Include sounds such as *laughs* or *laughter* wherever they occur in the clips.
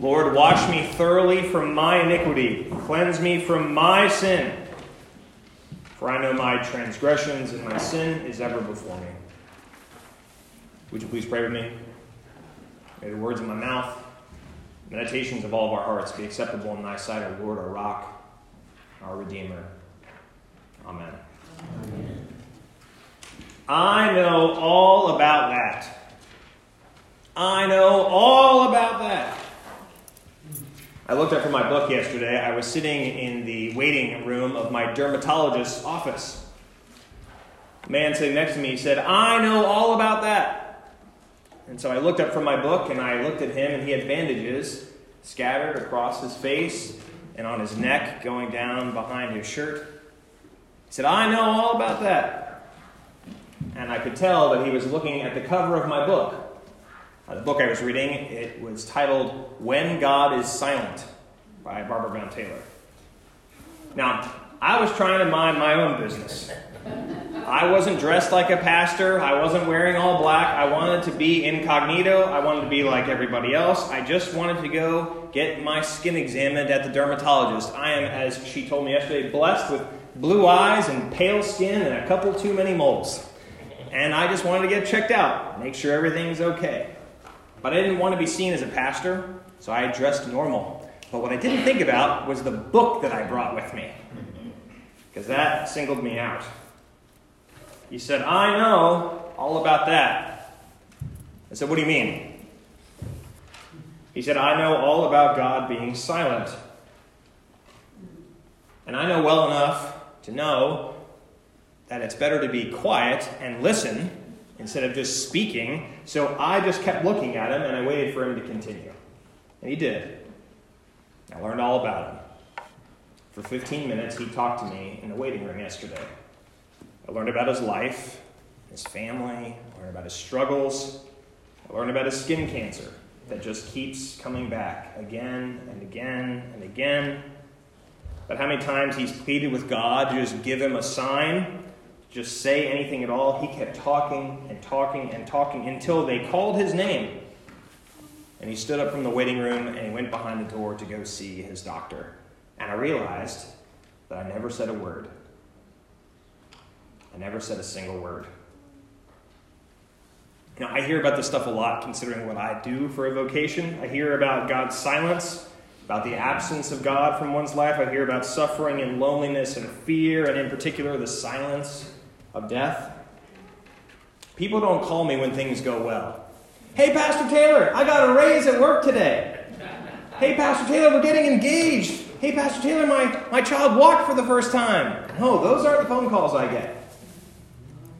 Lord, wash me thoroughly from my iniquity, cleanse me from my sin. For I know my transgressions, and my sin is ever before me. Would you please pray with me? May the words of my mouth, meditations of all of our hearts be acceptable in thy sight, O Lord, our rock, our Redeemer. Amen. Amen. I know all about that. I know all about that. I looked up from my book yesterday. I was sitting in the waiting room of my dermatologist's office. The man sitting next to me said, I know all about that. And so I looked up from my book and I looked at him, and he had bandages scattered across his face and on his neck going down behind his shirt. He said, I know all about that. And I could tell that he was looking at the cover of my book. Uh, the book I was reading, it was titled When God is Silent by Barbara Brown Taylor. Now, I was trying to mind my own business. I wasn't dressed like a pastor. I wasn't wearing all black. I wanted to be incognito. I wanted to be like everybody else. I just wanted to go get my skin examined at the dermatologist. I am, as she told me yesterday, blessed with blue eyes and pale skin and a couple too many moles. And I just wanted to get checked out, make sure everything's okay. But I didn't want to be seen as a pastor, so I dressed normal. But what I didn't think about was the book that I brought with me, because that singled me out. He said, I know all about that. I said, What do you mean? He said, I know all about God being silent. And I know well enough to know that it's better to be quiet and listen instead of just speaking. So I just kept looking at him and I waited for him to continue. And he did. I learned all about him. For 15 minutes, he talked to me in the waiting room yesterday. I learned about his life, his family, I learned about his struggles, I learned about his skin cancer that just keeps coming back again and again and again. But how many times he's pleaded with God to just give him a sign just say anything at all. He kept talking and talking and talking until they called his name. And he stood up from the waiting room and he went behind the door to go see his doctor. And I realized that I never said a word. I never said a single word. Now, I hear about this stuff a lot considering what I do for a vocation. I hear about God's silence, about the absence of God from one's life. I hear about suffering and loneliness and fear, and in particular, the silence of death. People don't call me when things go well. Hey, Pastor Taylor, I got a raise at work today. Hey, Pastor Taylor, we're getting engaged. Hey, Pastor Taylor, my, my child walked for the first time. No, those aren't the phone calls I get.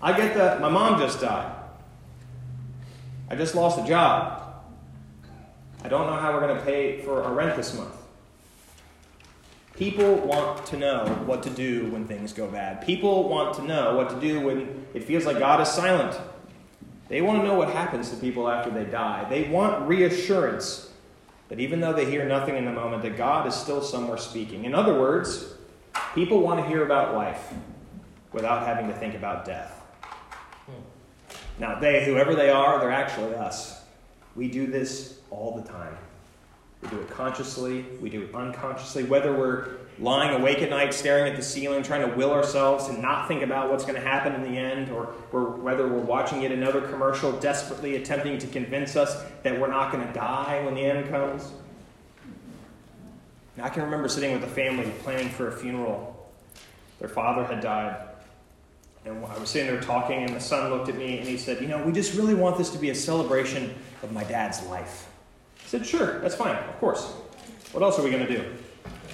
I get the, my mom just died. I just lost a job. I don't know how we're going to pay for our rent this month. People want to know what to do when things go bad. People want to know what to do when it feels like God is silent. They want to know what happens to people after they die. They want reassurance that even though they hear nothing in the moment, that God is still somewhere speaking. In other words, people want to hear about life without having to think about death. Now, they, whoever they are, they're actually us. We do this all the time. We do it consciously, we do it unconsciously, whether we're lying awake at night staring at the ceiling, trying to will ourselves to not think about what's going to happen in the end, or, or whether we're watching yet another commercial desperately attempting to convince us that we're not going to die when the end comes. Now, I can remember sitting with a family planning for a funeral. Their father had died. And I was sitting there talking, and the son looked at me and he said, You know, we just really want this to be a celebration of my dad's life said, Sure, that's fine, of course. What else are we going to do?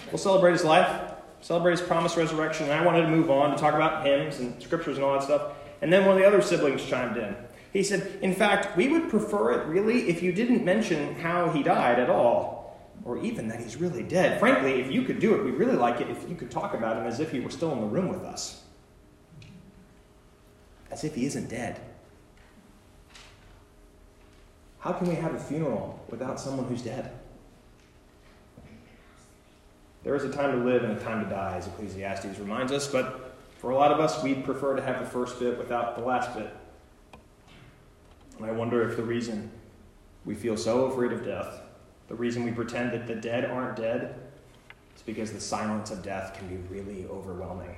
We'll celebrate his life, celebrate his promised resurrection. And I wanted to move on to talk about hymns and scriptures and all that stuff. And then one of the other siblings chimed in. He said, In fact, we would prefer it really if you didn't mention how he died at all, or even that he's really dead. Frankly, if you could do it, we'd really like it if you could talk about him as if he were still in the room with us, as if he isn't dead. How can we have a funeral without someone who's dead? There is a time to live and a time to die, as Ecclesiastes reminds us, but for a lot of us, we'd prefer to have the first bit without the last bit. And I wonder if the reason we feel so afraid of death The reason we pretend that the dead aren't dead is because the silence of death can be really overwhelming.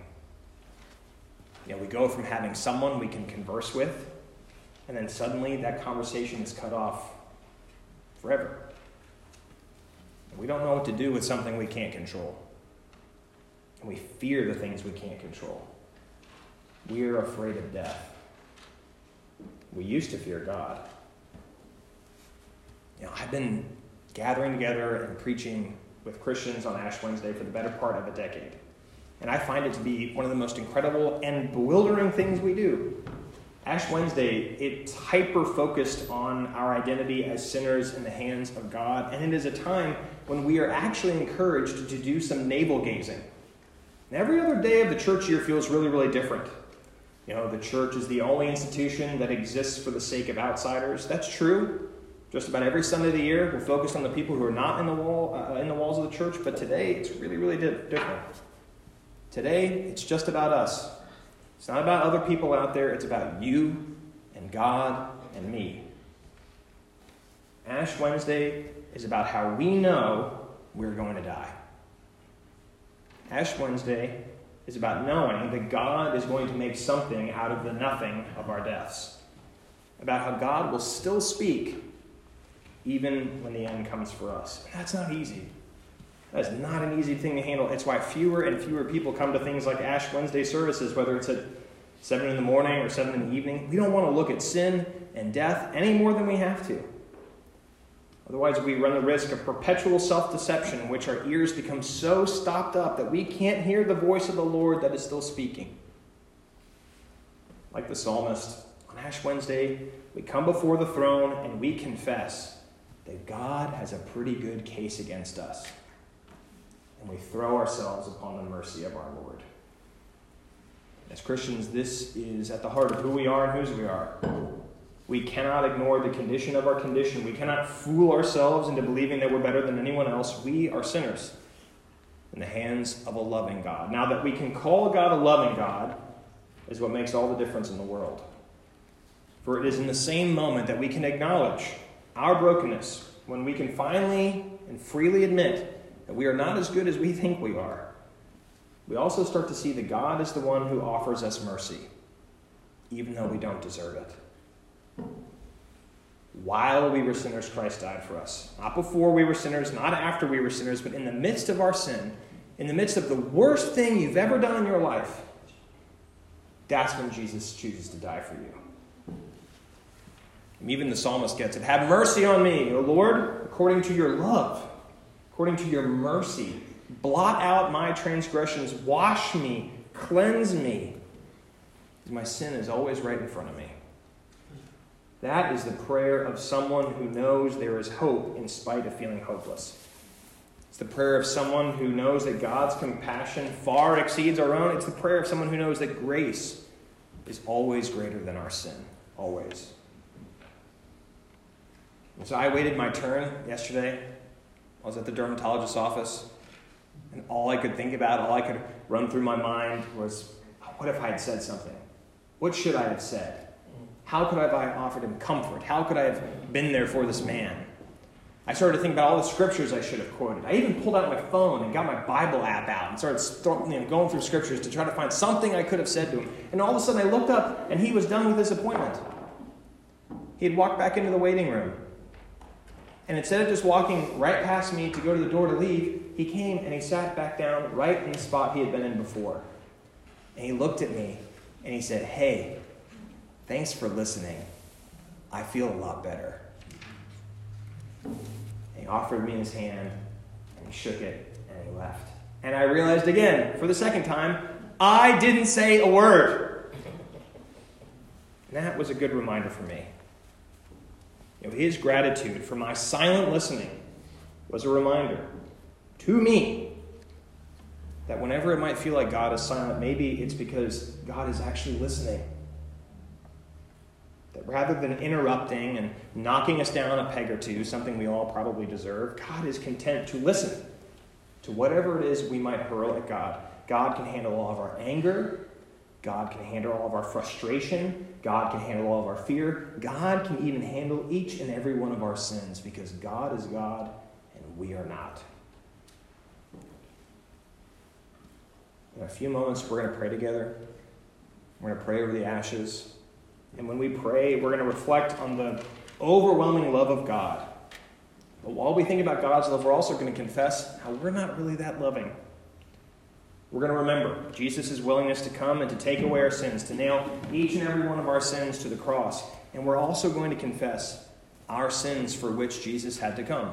You know, we go from having someone we can converse with, and then suddenly that conversation is cut off forever. We don't know what to do with something we can't control. And we fear the things we can't control. We are afraid of death. We used to fear God. You know, I've been gathering together and preaching with Christians on Ash Wednesday for the better part of a decade. And I find it to be one of the most incredible and bewildering things we do. Ash Wednesday, it's hyper focused on our identity as sinners in the hands of God, and it is a time when we are actually encouraged to do some navel gazing. And every other day of the church year feels really, really different. You know, the church is the only institution that exists for the sake of outsiders. That's true. Just about every Sunday of the year, we're focused on the people who are not in the wall, uh, in the walls of the church. But today, it's really, really different. Today, it's just about us. It's not about other people out there. It's about you and God and me. Ash Wednesday is about how we know we're going to die. Ash Wednesday is about knowing that God is going to make something out of the nothing of our deaths. About how God will still speak even when the end comes for us. And that's not easy. That is not an easy thing to handle. It's why fewer and fewer people come to things like Ash Wednesday services, whether it's at 7 in the morning or 7 in the evening. We don't want to look at sin and death any more than we have to. Otherwise, we run the risk of perpetual self deception, in which our ears become so stopped up that we can't hear the voice of the Lord that is still speaking. Like the psalmist, on Ash Wednesday, we come before the throne and we confess that God has a pretty good case against us. And we throw ourselves upon the mercy of our Lord. As Christians, this is at the heart of who we are and whose we are. We cannot ignore the condition of our condition. We cannot fool ourselves into believing that we're better than anyone else. We are sinners in the hands of a loving God. Now, that we can call God a loving God is what makes all the difference in the world. For it is in the same moment that we can acknowledge our brokenness, when we can finally and freely admit that we are not as good as we think we are, we also start to see that God is the one who offers us mercy, even though we don't deserve it. While we were sinners, Christ died for us. Not before we were sinners, not after we were sinners, but in the midst of our sin, in the midst of the worst thing you've ever done in your life, that's when Jesus chooses to die for you. And even the psalmist gets it. Have mercy on me, O Lord, according to your love, according to your mercy. Blot out my transgressions, wash me, cleanse me. My sin is always right in front of me. That is the prayer of someone who knows there is hope in spite of feeling hopeless. It's the prayer of someone who knows that God's compassion far exceeds our own. It's the prayer of someone who knows that grace is always greater than our sin. Always. And so I waited my turn yesterday. I was at the dermatologist's office, and all I could think about, all I could run through my mind was what if I had said something? What should I have said? How could I have offered him comfort? How could I have been there for this man? I started to think about all the scriptures I should have quoted. I even pulled out my phone and got my Bible app out and started you know, going through scriptures to try to find something I could have said to him. And all of a sudden I looked up and he was done with his appointment. He had walked back into the waiting room. And instead of just walking right past me to go to the door to leave, he came and he sat back down right in the spot he had been in before. And he looked at me and he said, Hey, Thanks for listening. I feel a lot better. And He offered me his hand, and he shook it, and he left. And I realized again, for the second time, I didn't say a word. And that was a good reminder for me. You know, his gratitude for my silent listening was a reminder to me that whenever it might feel like God is silent, maybe it's because God is actually listening that rather than interrupting and knocking us down a peg or two, something we all probably deserve, God is content to listen to whatever it is we might hurl at God. God can handle all of our anger. God can handle all of our frustration. God can handle all of our fear. God can even handle each and every one of our sins because God is God and we are not. In a few moments, we're going to pray together. We're going to pray over the ashes. And when we pray, we're going to reflect on the overwhelming love of God. But while we think about God's love, we're also going to confess how we're not really that loving. We're going to remember Jesus' willingness to come and to take away our sins, to nail each and every one of our sins to the cross. And we're also going to confess our sins for which Jesus had to come.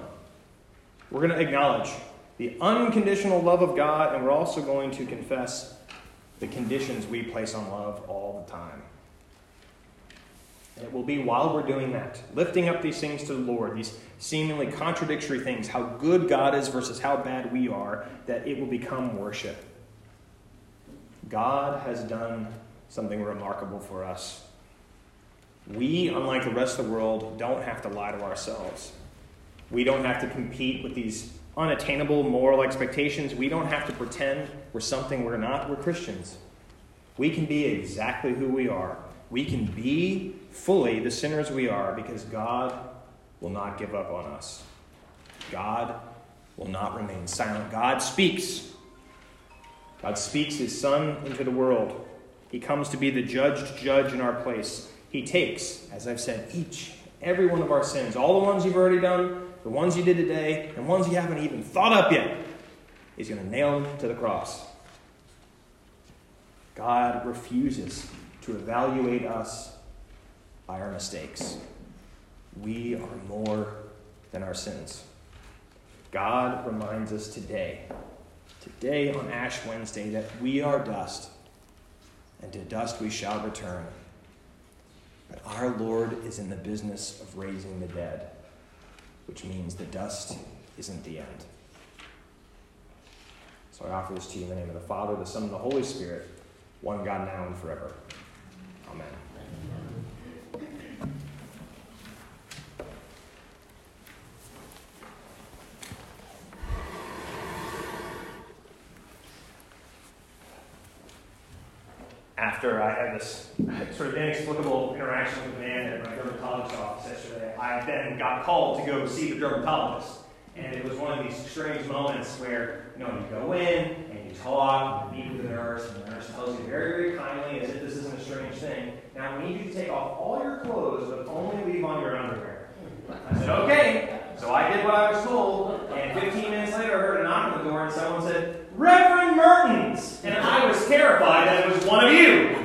We're going to acknowledge the unconditional love of God, and we're also going to confess the conditions we place on love all the time. And it will be while we're doing that, lifting up these things to the Lord, these seemingly contradictory things, how good God is versus how bad we are, that it will become worship. God has done something remarkable for us. We, unlike the rest of the world, don't have to lie to ourselves. We don't have to compete with these unattainable moral expectations. We don't have to pretend we're something we're not. We're Christians. We can be exactly who we are. We can be fully the sinners we are because God will not give up on us. God will not remain silent. God speaks. God speaks his Son into the world. He comes to be the judged judge in our place. He takes, as I've said, each, every one of our sins, all the ones you've already done, the ones you did today, and ones you haven't even thought up yet. He's going to nail them to the cross. God refuses to evaluate us by our mistakes. We are more than our sins. God reminds us today, today on Ash Wednesday, that we are dust, and to dust we shall return. But our Lord is in the business of raising the dead, which means the dust isn't the end. So I offer this to you in the name of the Father, the Son, and the Holy Spirit, one God now and forever. Amen. after I had this sort of inexplicable interaction with a man at my dermatologist's office yesterday, I then got called to go see the dermatologist. And it was one of these strange moments where, you know, you go in and you talk, and you meet with the nurse, and the nurse tells you very, very kindly, as if this isn't a strange thing, now we need you to take off all your clothes, but only leave on your underwear. I said, okay. So I did what I was told, and 15 minutes later I heard a knock on the door, and someone said, Reverend Mertens. And I was terrified that it was one of you.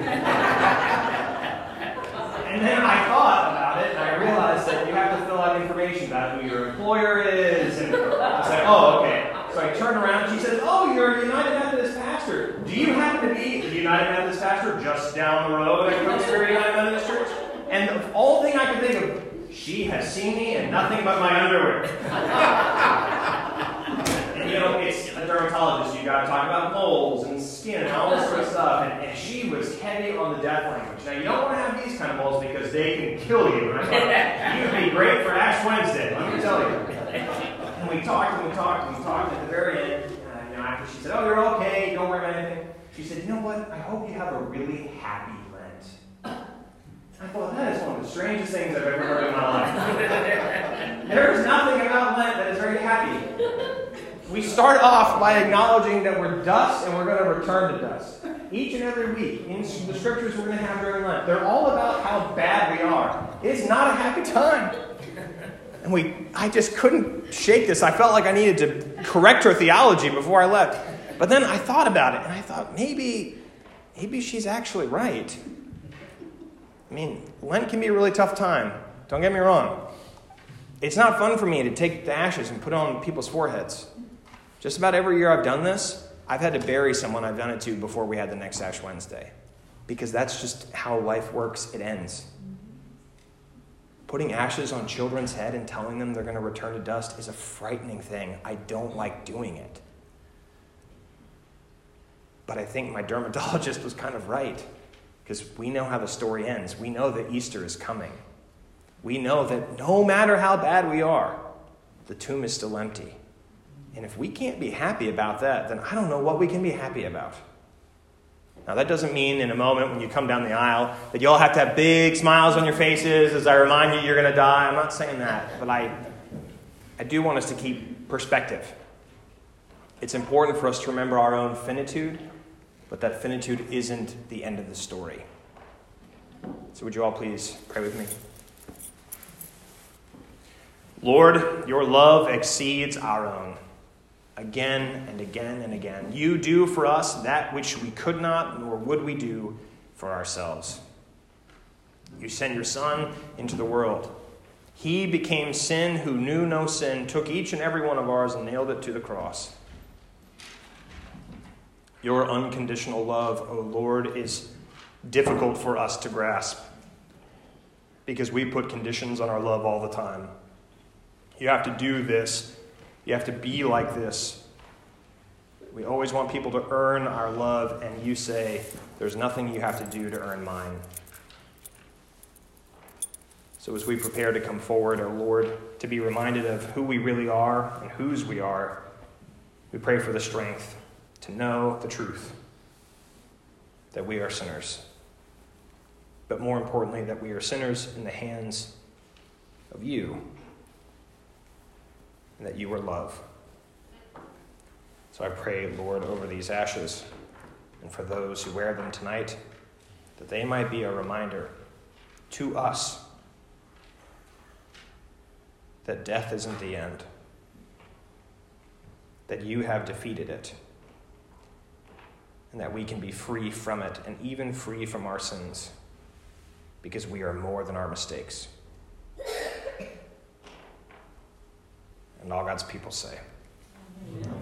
And then I thought about it, and I realized that you have to fill out information about who your employer is. And I said, oh, okay. So I turned around, and she says, oh, you're a United Methodist pastor. Do you happen to be a United Methodist pastor just down the road at Cokesbury United Methodist Church? And the only thing I could think of, she has seen me and nothing but my underwear. *laughs* and you know, it's dermatologist, you gotta talk about moles and skin and all this sort of stuff. And, and she was heavy on the death language. Now, you don't want to have these kind of moles because they can kill you. And I thought, you would be great for Ash Wednesday, let me tell you. And we talked and we talked and we talked. At the very end, uh, you know, after she said, "Oh, you're okay. Don't worry about anything," she said, "You know what? I hope you have a really happy Lent." I thought that is one of the strangest things I've ever heard in my life. *laughs* there is nothing about Lent that is very happy. We start off by acknowledging that we're dust and we're going to return to dust. Each and every week in the scriptures we're going to have during Lent, they're all about how bad we are. It's not a happy time. And we, I just couldn't shake this. I felt like I needed to correct her theology before I left. But then I thought about it, and I thought maybe, maybe she's actually right. I mean, Lent can be a really tough time. Don't get me wrong. It's not fun for me to take the ashes and put on people's foreheads. Just about every year I've done this, I've had to bury someone I've done it to before we had the next Ash Wednesday. Because that's just how life works, it ends. Putting ashes on children's head and telling them they're going to return to dust is a frightening thing. I don't like doing it. But I think my *laughs* dermatologist was kind of right because we know how the story ends. We know that Easter is coming. We know that no matter how bad we are, the tomb is still empty. And if we can't be happy about that, then I don't know what we can be happy about. Now, that doesn't mean in a moment when you come down the aisle that you all have to have big smiles on your faces as I remind you you're going to die. I'm not saying that. But I, I do want us to keep perspective. It's important for us to remember our own finitude, but that finitude isn't the end of the story. So, would you all please pray with me? Lord, your love exceeds our own. Again and again and again. You do for us that which we could not, nor would we do for ourselves. You send your Son into the world. He became sin who knew no sin, took each and every one of ours and nailed it to the cross. Your unconditional love, O oh Lord, is difficult for us to grasp because we put conditions on our love all the time. You have to do this. You have to be like this. We always want people to earn our love, and you say, There's nothing you have to do to earn mine. So, as we prepare to come forward, our Lord, to be reminded of who we really are and whose we are, we pray for the strength to know the truth that we are sinners. But more importantly, that we are sinners in the hands of you and that you are love. So I pray, Lord, over these ashes and for those who wear them tonight, that they might be a reminder to us that death isn't the end, that you have defeated it, and that we can be free from it and even free from our sins because we are more than our mistakes. And all God's people say, Amen.